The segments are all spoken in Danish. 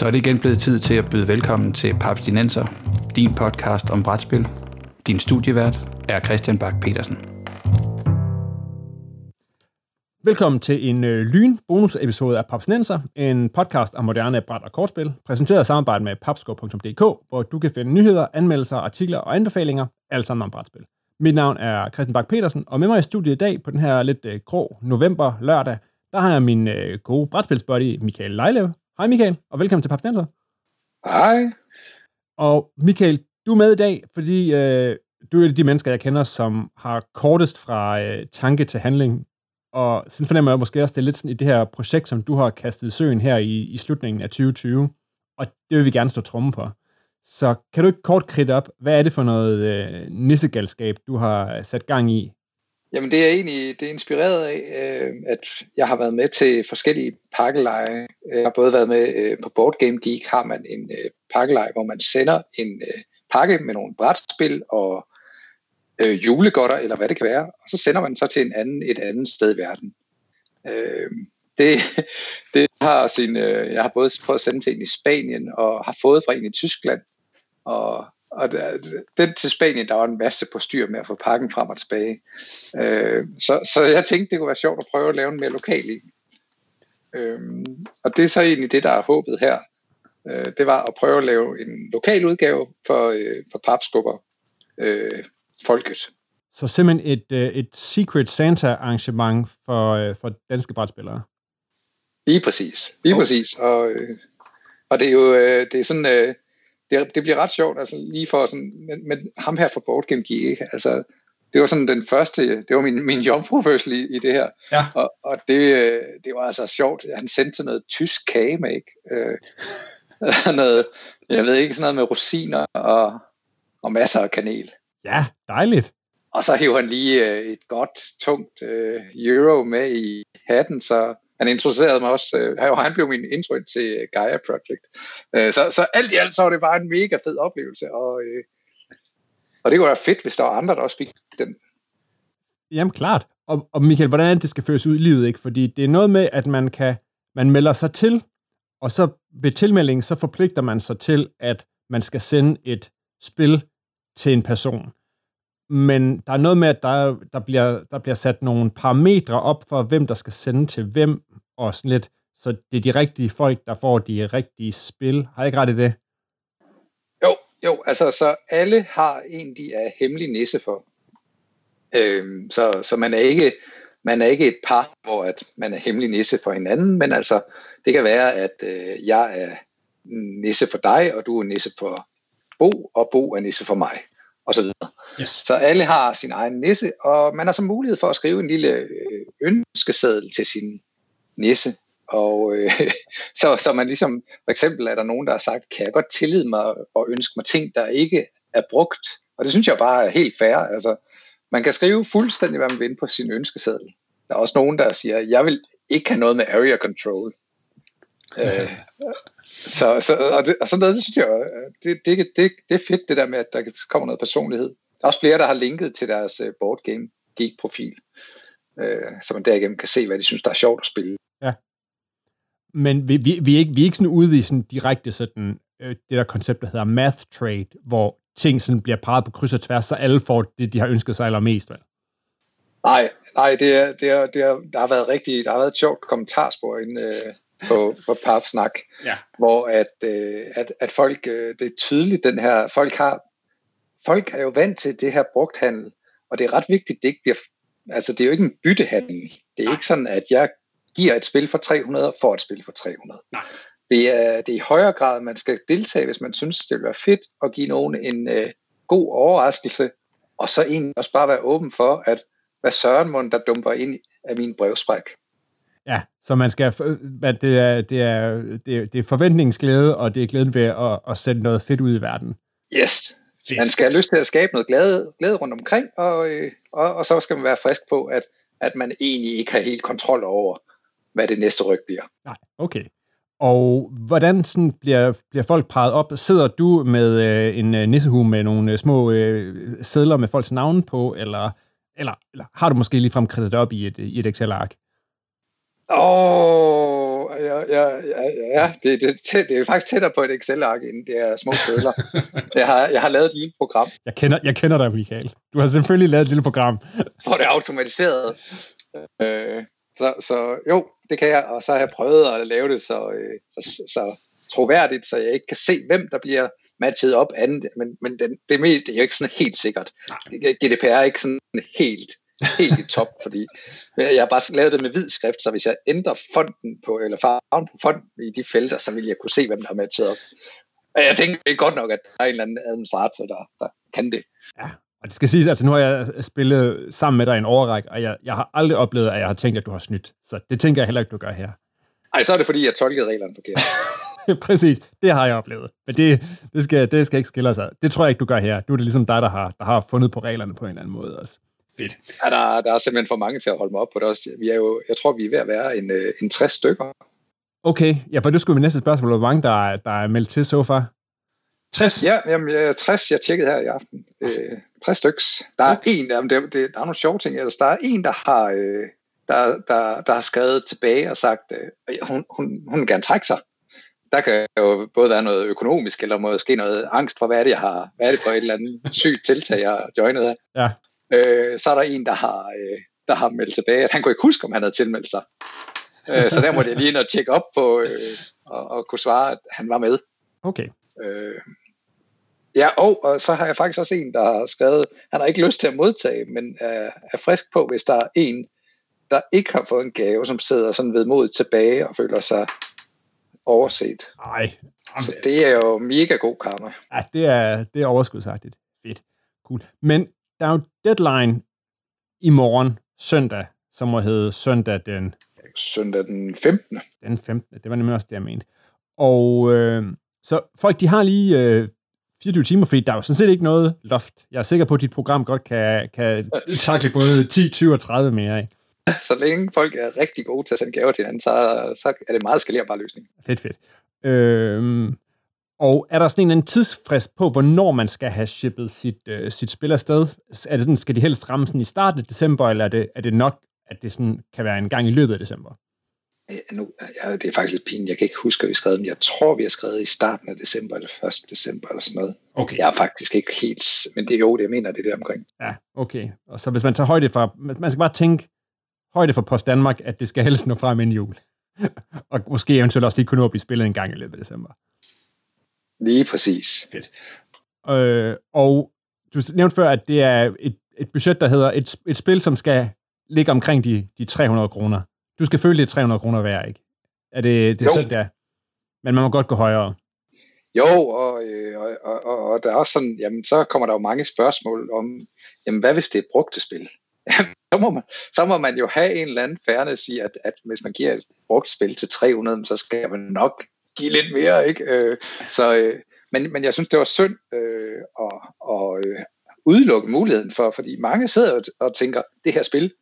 Så er det igen blevet tid til at byde velkommen til Papstinenser, din podcast om brætspil. Din studievært er Christian Bak petersen Velkommen til en øh, lyn bonusepisode af Papsnenser, en podcast om moderne bræt- og kortspil, præsenteret i samarbejde med papsko.dk, hvor du kan finde nyheder, anmeldelser, artikler og anbefalinger, alt sammen om brætspil. Mit navn er Christian Bak petersen og med mig i studiet i dag på den her lidt øh, grå november lørdag, der har jeg min øh, gode brætspilsbuddy Michael Leilev. Hej Michael, og velkommen til Papsnenser. Hej. Og Michael, du er med i dag, fordi øh, du er de mennesker, jeg kender, som har kortest fra øh, tanke til handling. Og sådan fornemmer jeg måske også, det er lidt sådan i det her projekt, som du har kastet i søen her i, i slutningen af 2020. Og det vil vi gerne stå tromme på. Så kan du ikke kort kridte op, hvad er det for noget øh, nissegalskab, du har sat gang i? Jamen det er egentlig det er inspireret af, øh, at jeg har været med til forskellige pakkeleje. Jeg har både været med øh, på Board Game Geek, har man en øh, pakkeleje, hvor man sender en øh, pakke med nogle brætspil og øh, julegodter, eller hvad det kan være, og så sender man så til en anden, et andet sted i verden. Øh, det, det har sin, øh, jeg har både prøvet at sende til en i Spanien, og har fået fra en i Tyskland, og, og der, den til Spanien, der var en masse på styr med at få pakken frem og tilbage. Øh, så, så jeg tænkte, det kunne være sjovt at prøve at lave en mere lokal i. Øh, og det er så egentlig det, der er håbet her. Øh, det var at prøve at lave en lokal udgave for, øh, for papskubber. Øh, folket. Så simpelthen et, øh, et Secret Santa arrangement for, øh, for danske brætspillere? Lige præcis. Lige okay. præcis. Og, øh, og det er jo det er sådan, det, det bliver ret sjovt, altså lige for sådan, men, men ham her fra Board Game Geek, altså det var sådan den første, det var min, min jomfrufødsel i, i det her. Ja. Og, og det, det var altså sjovt. Han sendte noget tysk kage med, ikke? Øh, noget, jeg ved ikke, sådan noget med rosiner og, og masser af kanel. Ja, dejligt. Og så hiver han lige øh, et godt, tungt øh, euro med i hatten, så han introducerede mig også, øh, han blev min intro til øh, Gaia Project. Øh, så, så alt i alt, så var det bare en mega fed oplevelse, og, øh, og det kunne være fedt, hvis der var andre, der også fik den. Jamen klart. Og, og Michael, hvordan det skal føres ud i livet, ikke? Fordi det er noget med, at man kan, man melder sig til, og så ved tilmeldingen, så forpligter man sig til, at man skal sende et spil til en person. Men der er noget med, at der, der, bliver, der bliver sat nogle parametre op for, hvem der skal sende til hvem, og sådan lidt, så det er de rigtige folk, der får de rigtige spil. Har jeg ikke ret i det? Jo, jo, altså så alle har en, de er hemmelig nisse for. Øhm, så, så man er ikke man er ikke et par, hvor at man er hemmelig nisse for hinanden, men altså, det kan være, at øh, jeg er nisse for dig, og du er nisse for Bo, og Bo er nisse for mig, og så videre. Yes. Så alle har sin egen nisse, og man har så mulighed for at skrive en lille øh, ønskeseddel til sin nisse. Og øh, så, så man ligesom, for eksempel er der nogen, der har sagt, kan jeg godt tillide mig og ønske mig ting, der ikke er brugt? Og det synes jeg bare er helt fair. Altså, man kan skrive fuldstændig, hvad man vil på sin ønskeseddel. Der er også nogen, der siger, jeg vil ikke have noget med area control. øh, så, så, og, det, og sådan noget, det synes jeg, det, det, det, det er fedt det der med, at der kommer noget personlighed. Der er også flere, der har linket til deres uh, board game geek profil, øh, så man derigennem kan se, hvad de synes, der er sjovt at spille. Ja. Men vi, vi, vi, er, ikke, vi er ikke sådan ude i sådan direkte sådan, øh, det der koncept, der hedder math trade, hvor ting sådan bliver parret på kryds og tværs, så alle får det, de har ønsket sig allermest, vel? Nej, nej, det er, det er, det er, der har været rigtig, der har været et sjovt kommentarspor inde, øh, på, på Papsnak, ja. hvor at, øh, at, at folk, øh, det er tydeligt, den her, folk har, folk er jo vant til det her brugthandel, og det er ret vigtigt, det ikke bliver, altså det er jo ikke en byttehandel, det er ikke sådan, at jeg giver et spil for 300 og får et spil for 300. Nej. Det er, det er i højere grad, man skal deltage, hvis man synes, det vil være fedt at give nogen en øh, god overraskelse, og så egentlig også bare være åben for, at hvad Søren der dumper ind af min brevspræk. Ja, så man skal, det er, det er, det er, det er forventningsglæde, og det er glæden ved at, at sætte noget fedt ud i verden. Yes. Fedt. Man skal have lyst til at skabe noget glæde, glæde rundt omkring, og, øh, og, og så skal man være frisk på, at, at man egentlig ikke har helt kontrol over, hvad det næste ryg bliver. Nej, okay. Og hvordan sådan bliver, bliver folk parret op? Sidder du med øh, en øh, nissehue med nogle øh, små øh, sædler med folks navne på, eller, eller, eller har du måske ligefrem kridtet op i et, i et Excel-ark? Åh, jo, ja, ja, ja det, det, det, det er faktisk tættere på et Excel-ark, end det er små sædler. jeg, har, jeg har lavet et lille program. Jeg kender, jeg kender dig, Michael. Du har selvfølgelig lavet et lille program. Hvor det er automatiseret. Øh, så, så jo, det kan jeg, og så har jeg prøvet at lave det så, øh, så, så troværdigt, så jeg ikke kan se, hvem der bliver matchet op andet, men, men den, det, mest, det er jo ikke sådan helt sikkert. GDPR er ikke sådan helt helt i top, fordi jeg har bare lavet det med hvid skrift, så hvis jeg ændrer fonden på, eller farven på fonden i de felter, så vil jeg kunne se, hvem der har matchet op. Og jeg tænker, det er godt nok, at der er en eller anden administrator, der, der kan det. Ja, og det skal siges, altså nu har jeg spillet sammen med dig en overræk, og jeg, jeg har aldrig oplevet, at jeg har tænkt, at du har snydt. Så det tænker jeg heller ikke, du gør her. Ej, så er det fordi, jeg tolkede reglerne forkert. Præcis, det har jeg oplevet. Men det, det, skal, det skal ikke skille sig. Det tror jeg ikke, du gør her. Du er det ligesom dig, der har, der har fundet på reglerne på en eller anden måde også. Fedt. Ja, der, der er simpelthen for mange til at holde mig op på det også. Vi er jo, jeg tror, vi er ved at være en, øh, en 60 stykker. Okay, ja, for det skulle vi næste spørgsmål. Hvor mange der er, der er meldt til så far? 60? Ja, jamen, 60, jeg tjekkede her i aften. Øh, 60 stykker. Der er okay. en, jamen, det, det, der er nogle sjove ting. Altså, der er en, der har, øh, der, der, der har skrevet tilbage og sagt, øh, hun, hun, hun vil gerne trække sig. Der kan jo både være noget økonomisk, eller måske noget angst for, hvad er det, jeg har, hvad er det for et eller andet sygt tiltag, jeg har joinet af. Ja. Øh, så er der en, der har, øh, der har meldt tilbage, at han kunne ikke huske, om han havde tilmeldt sig. øh, så der måtte jeg lige ind og tjekke op på, øh, og, og kunne svare, at han var med. Okay. Øh, ja, og, og så har jeg faktisk også en, der har skrevet, han har ikke lyst til at modtage, men er, er frisk på, hvis der er en, der ikke har fået en gave, som sidder sådan ved mod tilbage og føler sig overset. Nej. Så det er jo mega god karma. Ja, det er, det er overskudsagtigt. Fedt. Cool. Men der er jo deadline i morgen, søndag, som må hedde søndag den... Søndag den 15. Den 15. Det var nemlig også det, jeg mente. Og øh, så folk, de har lige øh, 24 timer, fordi der er jo sådan set ikke noget loft. Jeg er sikker på, at dit program godt kan, kan takle både 10, 20 og 30 mere. Ikke? Så længe folk er rigtig gode til at sende gaver til hinanden, så, så er det meget skalerbar løsning. Fedt, fedt. Øh, og er der sådan en, en tidsfrist på, hvornår man skal have shippet sit, øh, sit spil afsted? Er det sådan, skal de helst ramme sådan i starten af december, eller er det, er det nok, at det sådan kan være en gang i løbet af december? Nu, ja, det er faktisk lidt pinligt. Jeg kan ikke huske, at vi skrev men jeg tror, vi har skrevet i starten af december, eller 1. december, eller sådan noget. Okay. Jeg er faktisk ikke helt, men det er jo det, jeg mener, det er det omkring. Ja, okay. Og så hvis man tager højde for, man skal bare tænke højde for Post Danmark, at det skal helst nå frem inden jul. og måske eventuelt også lige kunne nå at blive spillet en gang i løbet af december. Lige præcis. Fedt. Øh, og du nævnte før, at det er et, et budget, der hedder et, et spil, som skal ligge omkring de, de 300 kroner. Du skal føle, det er 300 kroner værd, ikke? Er det, det er sådan, der? Men man må godt gå højere. Jo, og, øh, og, og, og, der er også sådan, jamen, så kommer der jo mange spørgsmål om, jamen, hvad hvis det er brugte spil? så, må man, så må man jo have en eller anden fairness i, at, at hvis man giver et brugt spil til 300, så skal man nok give lidt mere, ikke? Øh, så, øh, men, men jeg synes, det var synd øh, at, at øh, udelukke muligheden for, fordi mange sidder og tænker, det her spil,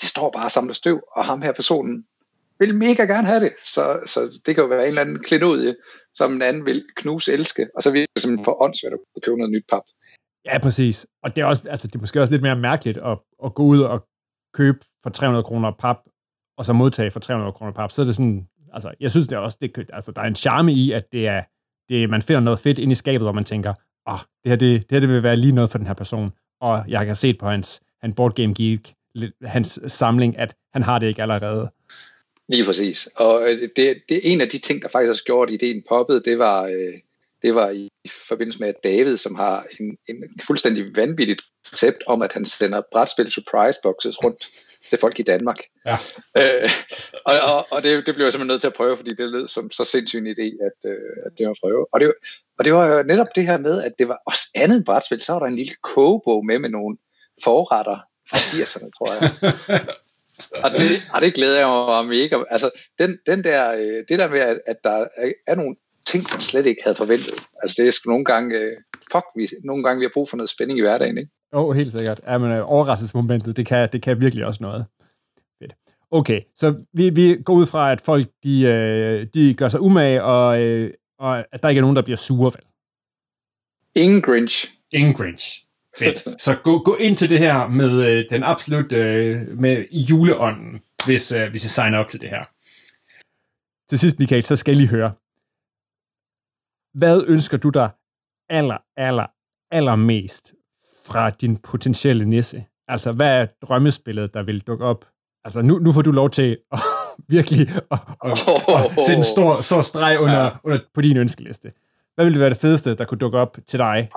det står bare og samler støv, og ham her personen vil mega gerne have det, så, så det kan jo være en eller anden klenodie, som en anden vil knuse elske, og så vil det simpelthen for åndssvært at købe noget nyt pap. Ja, præcis. Og det er, også, altså, det er måske også lidt mere mærkeligt at, at gå ud og købe for 300 kroner pap, og så modtage for 300 kroner pap. Så er det sådan, altså, jeg synes det er også, det, altså, der er en charme i, at det er, det, man finder noget fedt ind i skabet, hvor man tænker, åh, oh, det her, det, det her det vil være lige noget for den her person. Og jeg kan se på hans, han Board Game Geek, hans samling, at han har det ikke allerede. Lige præcis. Og øh, det, det er en af de ting, der faktisk har gjort ideen poppede, det var, øh, det var i forbindelse med at David, som har en, en fuldstændig vanvittigt koncept om, at han sender brætspil surprise boxes rundt til folk i Danmark. Ja. Øh, og og, og det, det blev jeg simpelthen nødt til at prøve, fordi det lød som så sindssyg en idé, at, øh, at det var at prøve. Og det, og det var jo netop det her med, at det var også andet brætspil. Så var der en lille kogebog med med nogle forretter fra 80'erne, tror jeg. og, det, og det glæder jeg mig mega. Altså, den, den der, øh, det der med, at, at der er, er nogle ting, man slet ikke havde forventet. Altså det er sgu nogle gange, øh, fuck, vi, nogle gange vi har brug for noget spænding i hverdagen, ikke? Jo, oh, helt sikkert. Ja, men øh, overraskelsesmomentet, det kan, det kan virkelig også noget. Fedt. Okay, så vi, vi går ud fra, at folk, de, øh, de gør sig umage, og, øh, og at der ikke er nogen, der bliver sure, vel? Ingen Grinch. Ingen Grinch. Fedt. Så gå, gå ind til det her med øh, den absolut øh, med juleånden, hvis, øh, hvis I signer op til det her. til sidst, Michael, så skal lige høre. Hvad ønsker du dig aller, aller, allermest fra din potentielle nisse? Altså, hvad er drømmespillet, der vil dukke op? Altså, nu, nu får du lov til at virkelig at, at, at, at sætte en stor, stor streg under, ja. under, på din ønskeliste. Hvad ville være det fedeste, der kunne dukke op til dig?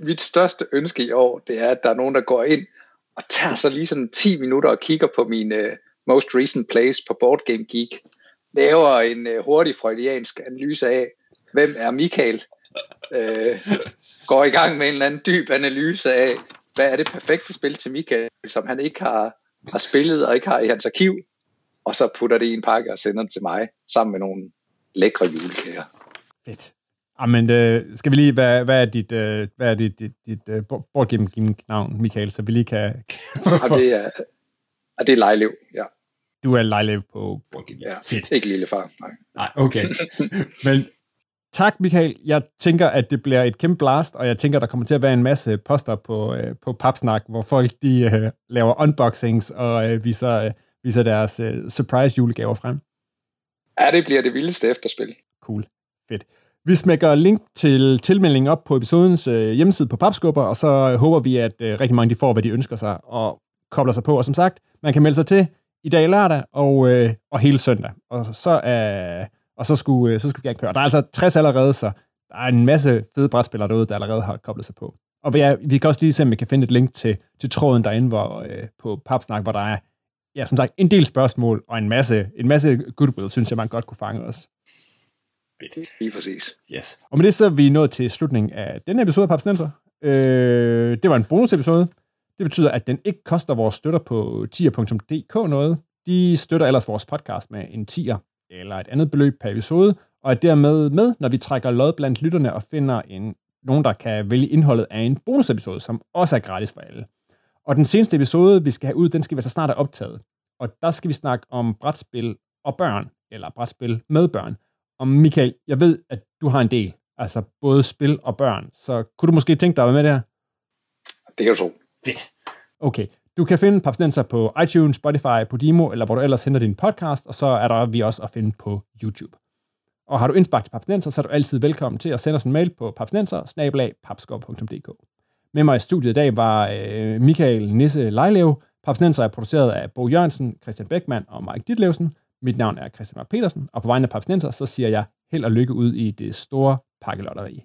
Mit største ønske i år, det er, at der er nogen, der går ind og tager sig lige sådan 10 minutter og kigger på mine uh, most recent plays på Board Game Geek. Laver en uh, hurtig freudiansk analyse af, hvem er Michael? Uh, går i gang med en eller anden dyb analyse af, hvad er det perfekte spil til Michael, som han ikke har, har spillet og ikke har i hans arkiv, og så putter det i en pakke og sender det til mig, sammen med nogle lækre julekager. Fedt. Jamen, øh, skal vi lige, hvad, hvad er dit, øh, hvad er dit, dit, dit game navn, Michael, så vi lige kan... og det er, og det er Lejlev, ja. Du er Lejlev på game. Ja, Fedt. ikke lillefar, nej. Nej, okay. Men tak, Michael. Jeg tænker, at det bliver et kæmpe blast, og jeg tænker, der kommer til at være en masse poster på, øh, på Papsnak, hvor folk de øh, laver unboxings og øh, viser, øh, viser deres øh, surprise julegaver frem. Ja, det bliver det vildeste efterspil. Cool. Fedt. Vi smækker link til tilmeldingen op på episodens øh, hjemmeside på Papskubber, og så håber vi, at øh, rigtig mange de får, hvad de ønsker sig, og kobler sig på. Og som sagt, man kan melde sig til i dag lørdag og, øh, og hele søndag. Og så, øh, og så, skulle, øh, så skulle vi gerne køre. Der er altså 60 allerede, så der er en masse fede brætspillere derude, der allerede har koblet sig på. Og vi, er, vi kan også lige se, om vi kan finde et link til, til tråden derinde hvor, øh, på Papsnak, hvor der er ja, som sagt, en del spørgsmål og en masse, en masse goodwill, synes jeg, man godt kunne fange os. Lige præcis. Yes. Og med det så er vi nået til slutningen af denne episode af Papsnenser. Øh, det var en bonusepisode. Det betyder, at den ikke koster vores støtter på tier.dk noget. De støtter ellers vores podcast med en tier eller et andet beløb per episode, og er dermed med, når vi trækker lod blandt lytterne og finder en, nogen, der kan vælge indholdet af en bonusepisode, som også er gratis for alle. Og den seneste episode, vi skal have ud, den skal vi så snart have optaget. Og der skal vi snakke om brætspil og børn, eller brætspil med børn. Og Michael, jeg ved, at du har en del, altså både spil og børn, så kunne du måske tænke dig at være med der? Det kan du tro. Fedt. Okay, du kan finde Papsnenser på iTunes, Spotify, Podimo, eller hvor du ellers henter din podcast, og så er der vi også at finde på YouTube. Og har du indspark til Papsnenser, så er du altid velkommen til at sende os en mail på papsnenser Med mig i studiet i dag var øh, Michael Nisse Lejlev. Papsnenser er produceret af Bo Jørgensen, Christian Beckmann og Mike Ditlevsen. Mit navn er Christian Mark Petersen, og på vegne af Papsnenser, så siger jeg held og lykke ud i det store pakkelotteri.